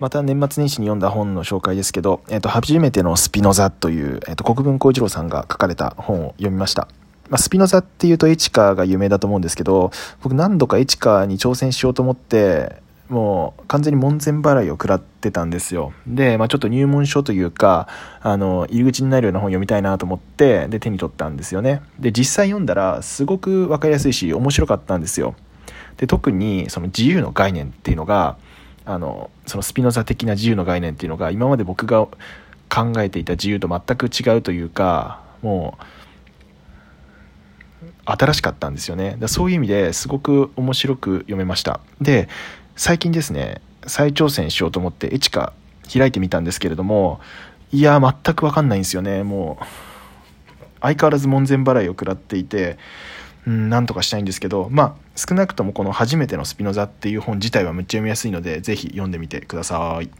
また年末年始に読んだ本の紹介ですけど、えっ、と、初めてのスピノザという、えっ、と、国分光一郎さんが書かれた本を読みました。まあ、スピノザっていうとエチカが有名だと思うんですけど、僕何度かエチカに挑戦しようと思って、もう完全に門前払いを食らってたんですよ。で、まあ、ちょっと入門書というか、あの、入り口になるような本読みたいなと思って、で、手に取ったんですよね。で、実際読んだら、すごくわかりやすいし、面白かったんですよ。で、特に、その自由の概念っていうのが、あのそのスピノザ的な自由の概念っていうのが今まで僕が考えていた自由と全く違うというかもう新しかったんですよね。そういう意味ですごく面白く読めました。で最近ですね再挑戦しようと思ってエチカ開いてみたんですけれどもいや全く分かんないんですよね。もう相変わらず門前払いを食らっていてうん、なんとかしたいんですけど、まあ、少なくともこの初めてのスピノザっていう本自体はめっちゃ読みやすいので、ぜひ読んでみてください。